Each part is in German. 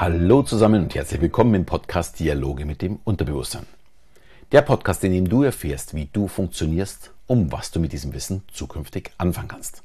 Hallo zusammen und herzlich willkommen im Podcast Dialoge mit dem Unterbewusstsein. Der Podcast, in dem du erfährst, wie du funktionierst, um was du mit diesem Wissen zukünftig anfangen kannst.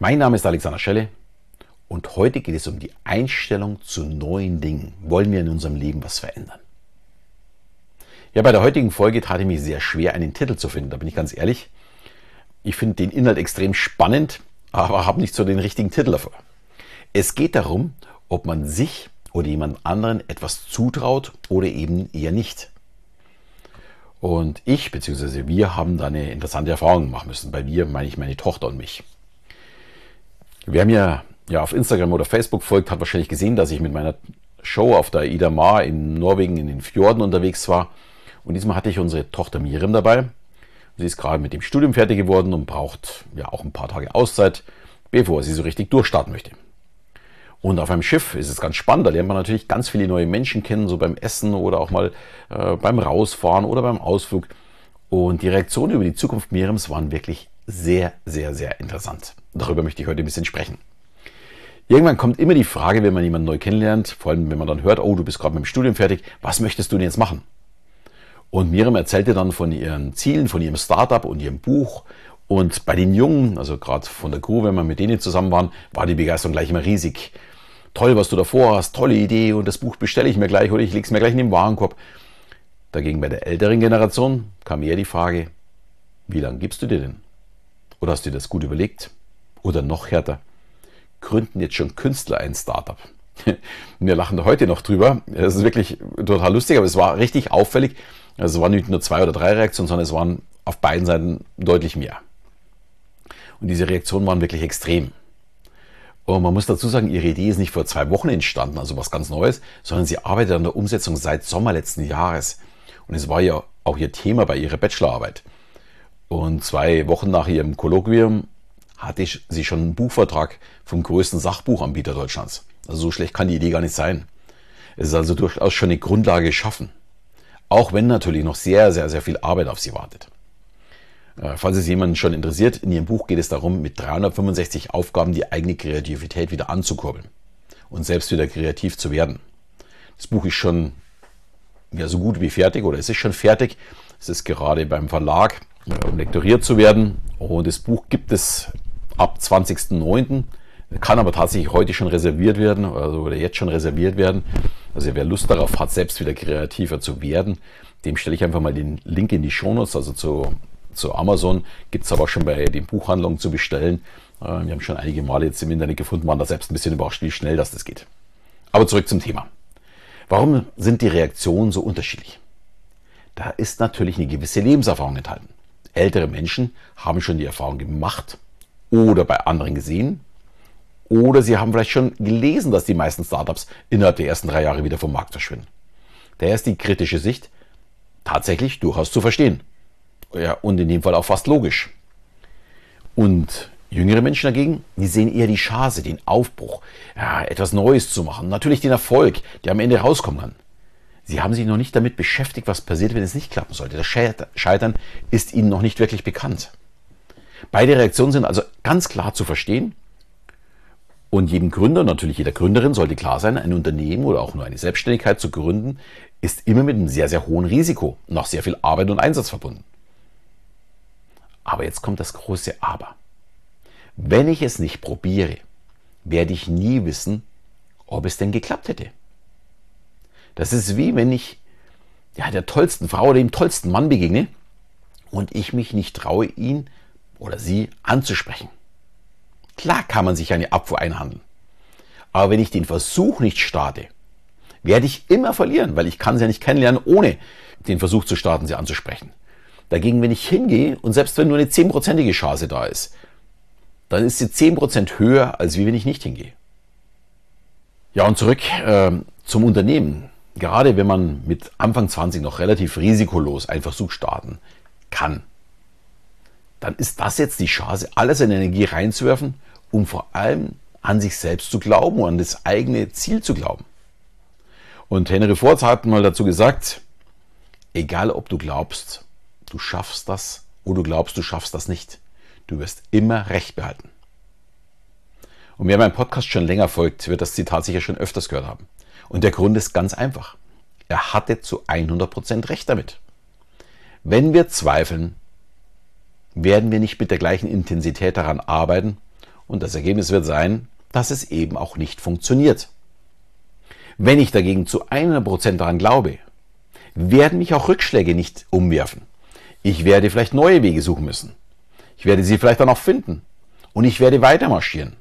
Mein Name ist Alexander Schelle und heute geht es um die Einstellung zu neuen Dingen. Wollen wir in unserem Leben was verändern? Ja, bei der heutigen Folge tat ich mir sehr schwer, einen Titel zu finden, da bin ich ganz ehrlich. Ich finde den Inhalt extrem spannend, aber habe nicht so den richtigen Titel dafür. Es geht darum, ob man sich oder jemand anderen etwas zutraut oder eben eher nicht. Und ich bzw. wir haben da eine interessante Erfahrung machen müssen. Bei wir meine ich meine Tochter und mich. Wer mir ja auf Instagram oder Facebook folgt, hat wahrscheinlich gesehen, dass ich mit meiner Show auf der Ida Mar in Norwegen in den Fjorden unterwegs war. Und diesmal hatte ich unsere Tochter Miriam dabei. Sie ist gerade mit dem Studium fertig geworden und braucht ja auch ein paar Tage Auszeit, bevor sie so richtig durchstarten möchte. Und auf einem Schiff ist es ganz spannend, da lernt man natürlich ganz viele neue Menschen kennen, so beim Essen oder auch mal äh, beim Rausfahren oder beim Ausflug. Und die Reaktionen über die Zukunft Miriams waren wirklich sehr, sehr, sehr interessant. Darüber möchte ich heute ein bisschen sprechen. Irgendwann kommt immer die Frage, wenn man jemanden neu kennenlernt, vor allem wenn man dann hört, oh, du bist gerade mit dem Studium fertig, was möchtest du denn jetzt machen? Und Miriam erzählte dann von ihren Zielen, von ihrem Startup und ihrem Buch. Und bei den Jungen, also gerade von der Crew, wenn wir mit denen zusammen waren, war die Begeisterung gleich immer riesig toll, was du davor hast, tolle Idee und das Buch bestelle ich mir gleich oder ich lege es mir gleich in den Warenkorb. Dagegen bei der älteren Generation kam eher die Frage, wie lange gibst du dir denn? Oder hast du dir das gut überlegt? Oder noch härter, gründen jetzt schon Künstler ein Startup? Wir lachen da heute noch drüber. Es ist wirklich total lustig, aber es war richtig auffällig. Also es waren nicht nur zwei oder drei Reaktionen, sondern es waren auf beiden Seiten deutlich mehr. Und diese Reaktionen waren wirklich extrem. Und man muss dazu sagen, ihre Idee ist nicht vor zwei Wochen entstanden, also was ganz Neues, sondern sie arbeitet an der Umsetzung seit Sommer letzten Jahres. Und es war ja auch ihr Thema bei ihrer Bachelorarbeit. Und zwei Wochen nach ihrem Kolloquium hatte sie schon einen Buchvertrag vom größten Sachbuchanbieter Deutschlands. Also so schlecht kann die Idee gar nicht sein. Es ist also durchaus schon eine Grundlage geschaffen. Auch wenn natürlich noch sehr, sehr, sehr viel Arbeit auf sie wartet. Äh, falls es jemanden schon interessiert, in Ihrem Buch geht es darum, mit 365 Aufgaben die eigene Kreativität wieder anzukurbeln und selbst wieder kreativ zu werden. Das Buch ist schon ja, so gut wie fertig oder es ist schon fertig. Es ist gerade beim Verlag, um lektoriert zu werden. Und das Buch gibt es ab 20.09. Kann aber tatsächlich heute schon reserviert werden, also oder jetzt schon reserviert werden. Also wer Lust darauf hat, selbst wieder kreativer zu werden, dem stelle ich einfach mal den Link in die Shownotes, also zu zu Amazon, gibt es aber auch schon bei den Buchhandlungen zu bestellen. Äh, wir haben schon einige Male jetzt im Internet gefunden, waren da selbst ein bisschen überrascht, wie schnell das, das geht. Aber zurück zum Thema. Warum sind die Reaktionen so unterschiedlich? Da ist natürlich eine gewisse Lebenserfahrung enthalten. Ältere Menschen haben schon die Erfahrung gemacht oder bei anderen gesehen oder sie haben vielleicht schon gelesen, dass die meisten Startups innerhalb der ersten drei Jahre wieder vom Markt verschwinden. Daher ist die kritische Sicht tatsächlich durchaus zu verstehen. Ja, und in dem Fall auch fast logisch. Und jüngere Menschen dagegen, die sehen eher die Chance, den Aufbruch, ja, etwas Neues zu machen. Natürlich den Erfolg, der am Ende rauskommen kann. Sie haben sich noch nicht damit beschäftigt, was passiert, wenn es nicht klappen sollte. Das Scheitern ist ihnen noch nicht wirklich bekannt. Beide Reaktionen sind also ganz klar zu verstehen. Und jedem Gründer, natürlich jeder Gründerin sollte klar sein, ein Unternehmen oder auch nur eine Selbstständigkeit zu gründen, ist immer mit einem sehr, sehr hohen Risiko, noch sehr viel Arbeit und Einsatz verbunden. Aber jetzt kommt das große Aber. Wenn ich es nicht probiere, werde ich nie wissen, ob es denn geklappt hätte. Das ist wie wenn ich ja, der tollsten Frau oder dem tollsten Mann begegne und ich mich nicht traue, ihn oder sie anzusprechen. Klar kann man sich eine Abfuhr einhandeln. Aber wenn ich den Versuch nicht starte, werde ich immer verlieren, weil ich kann sie ja nicht kennenlernen, ohne den Versuch zu starten, sie anzusprechen. Dagegen, wenn ich hingehe und selbst wenn nur eine zehnprozentige Chance da ist, dann ist sie zehn Prozent höher, als wie wenn ich nicht hingehe. Ja, und zurück äh, zum Unternehmen. Gerade wenn man mit Anfang 20 noch relativ risikolos einen Versuch starten kann, dann ist das jetzt die Chance, alles in Energie reinzuwerfen, um vor allem an sich selbst zu glauben und an das eigene Ziel zu glauben. Und Henry Ford hat mal dazu gesagt, egal ob du glaubst du schaffst das oder du glaubst, du schaffst das nicht. Du wirst immer Recht behalten. Und wer meinem Podcast schon länger folgt, wird das Zitat sicher schon öfters gehört haben. Und der Grund ist ganz einfach. Er hatte zu 100% recht damit. Wenn wir zweifeln, werden wir nicht mit der gleichen Intensität daran arbeiten und das Ergebnis wird sein, dass es eben auch nicht funktioniert. Wenn ich dagegen zu 100% daran glaube, werden mich auch Rückschläge nicht umwerfen. Ich werde vielleicht neue Wege suchen müssen. Ich werde sie vielleicht dann auch finden. Und ich werde weiter marschieren.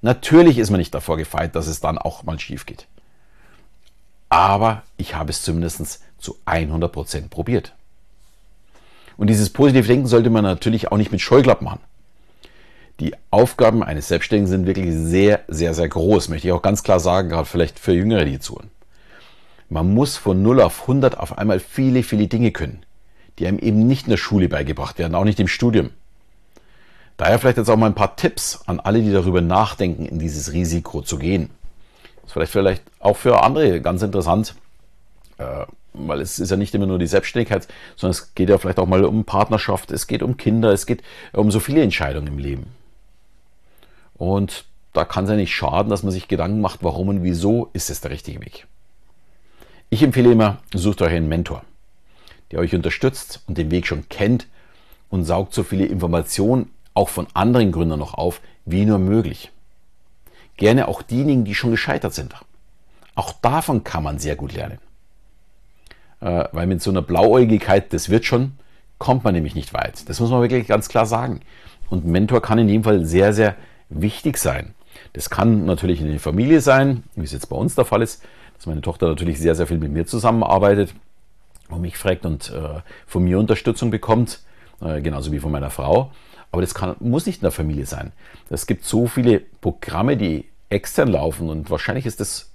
Natürlich ist man nicht davor gefeit, dass es dann auch mal schief geht. Aber ich habe es zumindest zu 100% probiert. Und dieses positive Denken sollte man natürlich auch nicht mit Scheuklappen machen. Die Aufgaben eines Selbstständigen sind wirklich sehr, sehr, sehr groß, möchte ich auch ganz klar sagen, gerade vielleicht für Jüngere, die zuhören. Man muss von 0 auf 100 auf einmal viele, viele Dinge können, die einem eben nicht in der Schule beigebracht werden, auch nicht im Studium. Daher vielleicht jetzt auch mal ein paar Tipps an alle, die darüber nachdenken, in dieses Risiko zu gehen. Das ist vielleicht, vielleicht auch für andere ganz interessant, äh, weil es ist ja nicht immer nur die Selbstständigkeit, sondern es geht ja vielleicht auch mal um Partnerschaft, es geht um Kinder, es geht um so viele Entscheidungen im Leben. Und da kann es ja nicht schaden, dass man sich Gedanken macht, warum und wieso ist es der richtige Weg. Ich empfehle immer, sucht euch einen Mentor, der euch unterstützt und den Weg schon kennt und saugt so viele Informationen auch von anderen Gründern noch auf, wie nur möglich. Gerne auch diejenigen, die schon gescheitert sind. Auch davon kann man sehr gut lernen. Äh, weil mit so einer Blauäugigkeit, das wird schon, kommt man nämlich nicht weit. Das muss man wirklich ganz klar sagen. Und ein Mentor kann in jedem Fall sehr, sehr wichtig sein. Das kann natürlich in der Familie sein, wie es jetzt bei uns der Fall ist, dass meine Tochter natürlich sehr, sehr viel mit mir zusammenarbeitet und mich fragt und äh, von mir Unterstützung bekommt, äh, genauso wie von meiner Frau. Aber das kann, muss nicht in der Familie sein. Es gibt so viele Programme, die extern laufen und wahrscheinlich ist das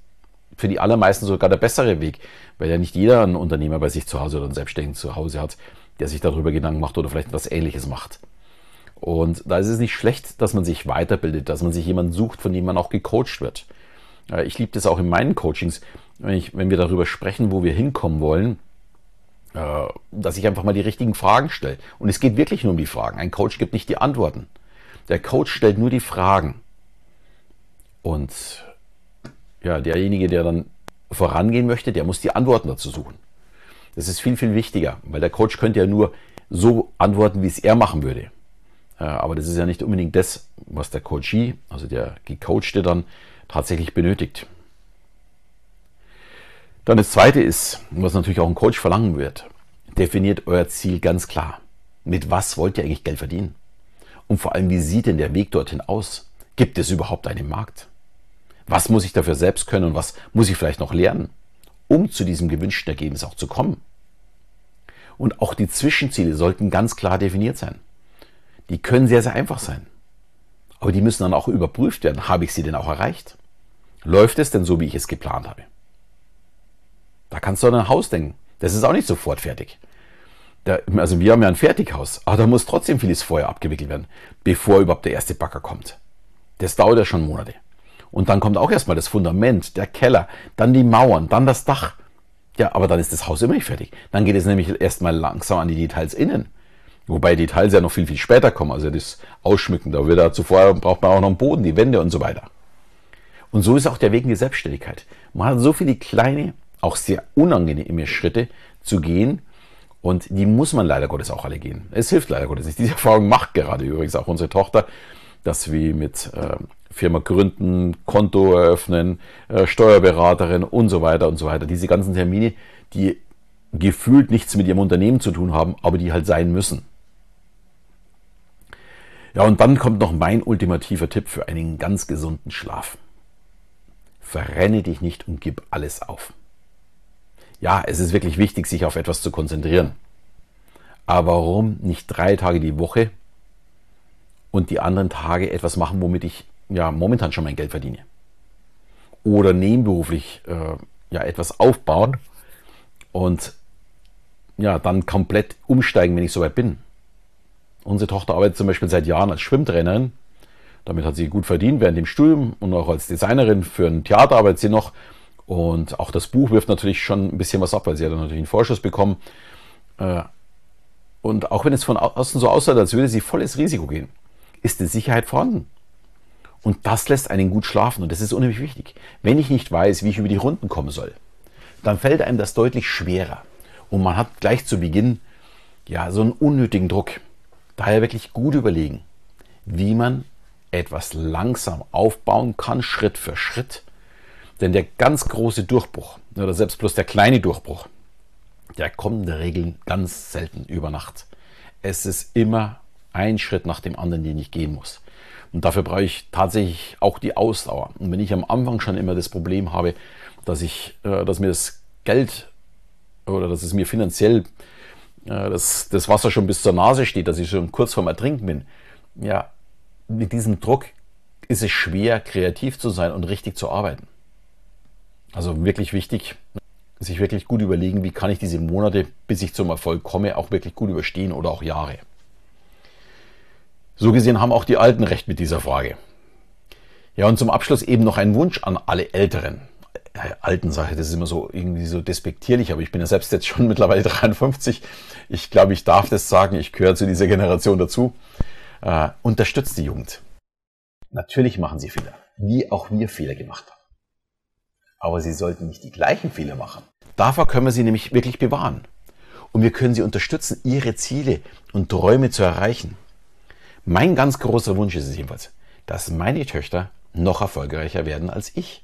für die allermeisten sogar der bessere Weg, weil ja nicht jeder einen Unternehmer bei sich zu Hause oder einen Selbstständigen zu Hause hat, der sich darüber Gedanken macht oder vielleicht etwas Ähnliches macht. Und da ist es nicht schlecht, dass man sich weiterbildet, dass man sich jemanden sucht, von dem man auch gecoacht wird. Ich liebe das auch in meinen Coachings, wenn, ich, wenn wir darüber sprechen, wo wir hinkommen wollen, äh, dass ich einfach mal die richtigen Fragen stelle. Und es geht wirklich nur um die Fragen. Ein Coach gibt nicht die Antworten. Der Coach stellt nur die Fragen. Und ja, derjenige, der dann vorangehen möchte, der muss die Antworten dazu suchen. Das ist viel, viel wichtiger, weil der Coach könnte ja nur so antworten, wie es er machen würde. Aber das ist ja nicht unbedingt das, was der Coachee, also der Gecoachte dann tatsächlich benötigt. Dann das zweite ist, was natürlich auch ein Coach verlangen wird, definiert euer Ziel ganz klar. Mit was wollt ihr eigentlich Geld verdienen? Und vor allem, wie sieht denn der Weg dorthin aus? Gibt es überhaupt einen Markt? Was muss ich dafür selbst können und was muss ich vielleicht noch lernen, um zu diesem gewünschten Ergebnis auch zu kommen? Und auch die Zwischenziele sollten ganz klar definiert sein. Die können sehr, sehr einfach sein. Aber die müssen dann auch überprüft werden. Habe ich sie denn auch erreicht? Läuft es denn so, wie ich es geplant habe? Da kannst du an ein Haus denken. Das ist auch nicht sofort fertig. Da, also wir haben ja ein Fertighaus, aber da muss trotzdem vieles vorher abgewickelt werden, bevor überhaupt der erste Bagger kommt. Das dauert ja schon Monate. Und dann kommt auch erstmal das Fundament, der Keller, dann die Mauern, dann das Dach. Ja, aber dann ist das Haus immer nicht fertig. Dann geht es nämlich erstmal langsam an die Details innen. Wobei Details ja noch viel, viel später kommen. Also das Ausschmücken, da wird da zuvor braucht man auch noch einen Boden, die Wände und so weiter. Und so ist auch der Weg in die Selbstständigkeit. Man hat so viele kleine auch sehr unangenehme Schritte zu gehen. Und die muss man leider Gottes auch alle gehen. Es hilft leider Gottes nicht. Diese Erfahrung macht gerade übrigens auch unsere Tochter, dass wir mit äh, Firma gründen, Konto eröffnen, äh, Steuerberaterin und so weiter und so weiter. Diese ganzen Termine, die gefühlt nichts mit ihrem Unternehmen zu tun haben, aber die halt sein müssen. Ja, und dann kommt noch mein ultimativer Tipp für einen ganz gesunden Schlaf. Verrenne dich nicht und gib alles auf ja, es ist wirklich wichtig, sich auf etwas zu konzentrieren. Aber warum nicht drei Tage die Woche und die anderen Tage etwas machen, womit ich ja momentan schon mein Geld verdiene? Oder nebenberuflich äh, ja etwas aufbauen und ja dann komplett umsteigen, wenn ich soweit bin. Unsere Tochter arbeitet zum Beispiel seit Jahren als Schwimmtrainerin. Damit hat sie gut verdient während dem Studium und auch als Designerin für ein Theater arbeitet sie noch und auch das Buch wirft natürlich schon ein bisschen was ab, weil sie hat dann natürlich einen Vorschuss bekommen. Äh, und auch wenn es von außen so aussah, als würde sie volles Risiko gehen, ist die Sicherheit vorhanden. Und das lässt einen gut schlafen und das ist unheimlich wichtig. Wenn ich nicht weiß, wie ich über die Runden kommen soll, dann fällt einem das deutlich schwerer. Und man hat gleich zu Beginn ja so einen unnötigen Druck. Daher wirklich gut überlegen, wie man etwas langsam aufbauen kann, Schritt für Schritt. Denn der ganz große Durchbruch oder selbst bloß der kleine Durchbruch, der kommt in der Regel ganz selten über Nacht. Es ist immer ein Schritt nach dem anderen, den ich gehen muss. Und dafür brauche ich tatsächlich auch die Ausdauer. Und wenn ich am Anfang schon immer das Problem habe, dass ich, äh, dass mir das Geld oder dass es mir finanziell äh, das, das Wasser schon bis zur Nase steht, dass ich schon kurz vorm Ertrinken bin, ja, mit diesem Druck ist es schwer, kreativ zu sein und richtig zu arbeiten. Also wirklich wichtig, sich wirklich gut überlegen, wie kann ich diese Monate, bis ich zum Erfolg komme, auch wirklich gut überstehen oder auch Jahre. So gesehen haben auch die Alten recht mit dieser Frage. Ja, und zum Abschluss eben noch ein Wunsch an alle Älteren. Ja, alten Sache, das ist immer so irgendwie so despektierlich, aber ich bin ja selbst jetzt schon mittlerweile 53. Ich glaube, ich darf das sagen, ich gehöre zu dieser Generation dazu. Äh, unterstützt die Jugend. Natürlich machen sie Fehler, wie auch wir Fehler gemacht haben. Aber sie sollten nicht die gleichen Fehler machen. Davor können wir sie nämlich wirklich bewahren. Und wir können sie unterstützen, ihre Ziele und Träume zu erreichen. Mein ganz großer Wunsch ist es jedenfalls, dass meine Töchter noch erfolgreicher werden als ich.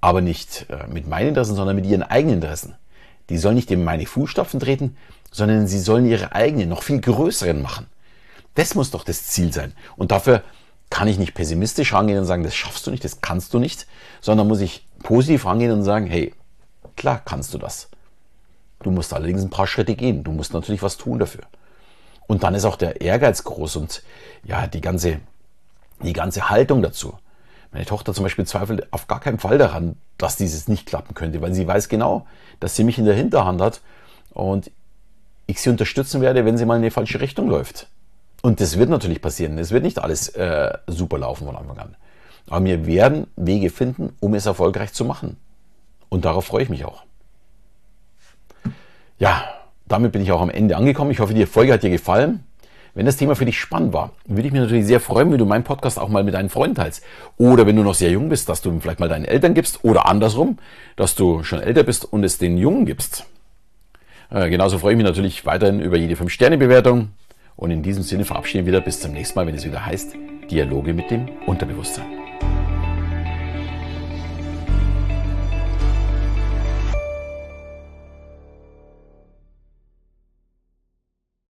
Aber nicht äh, mit meinen Interessen, sondern mit ihren eigenen Interessen. Die sollen nicht in meine Fußstapfen treten, sondern sie sollen ihre eigenen, noch viel größeren machen. Das muss doch das Ziel sein. Und dafür kann ich nicht pessimistisch rangehen und sagen, das schaffst du nicht, das kannst du nicht, sondern muss ich positiv rangehen und sagen, hey, klar kannst du das. Du musst allerdings ein paar Schritte gehen. Du musst natürlich was tun dafür. Und dann ist auch der Ehrgeiz groß und ja, die ganze, die ganze Haltung dazu. Meine Tochter zum Beispiel zweifelt auf gar keinen Fall daran, dass dieses nicht klappen könnte, weil sie weiß genau, dass sie mich in der Hinterhand hat und ich sie unterstützen werde, wenn sie mal in die falsche Richtung läuft. Und das wird natürlich passieren. Es wird nicht alles äh, super laufen von Anfang an. Aber wir werden Wege finden, um es erfolgreich zu machen. Und darauf freue ich mich auch. Ja, damit bin ich auch am Ende angekommen. Ich hoffe, die Folge hat dir gefallen. Wenn das Thema für dich spannend war, würde ich mich natürlich sehr freuen, wenn du meinen Podcast auch mal mit deinen Freunden teilst. Oder wenn du noch sehr jung bist, dass du vielleicht mal deinen Eltern gibst. Oder andersrum, dass du schon älter bist und es den Jungen gibst. Äh, genauso freue ich mich natürlich weiterhin über jede 5-Sterne-Bewertung. Und in diesem Sinne verabschieden wir wieder bis zum nächsten Mal, wenn es wieder heißt Dialoge mit dem Unterbewusstsein.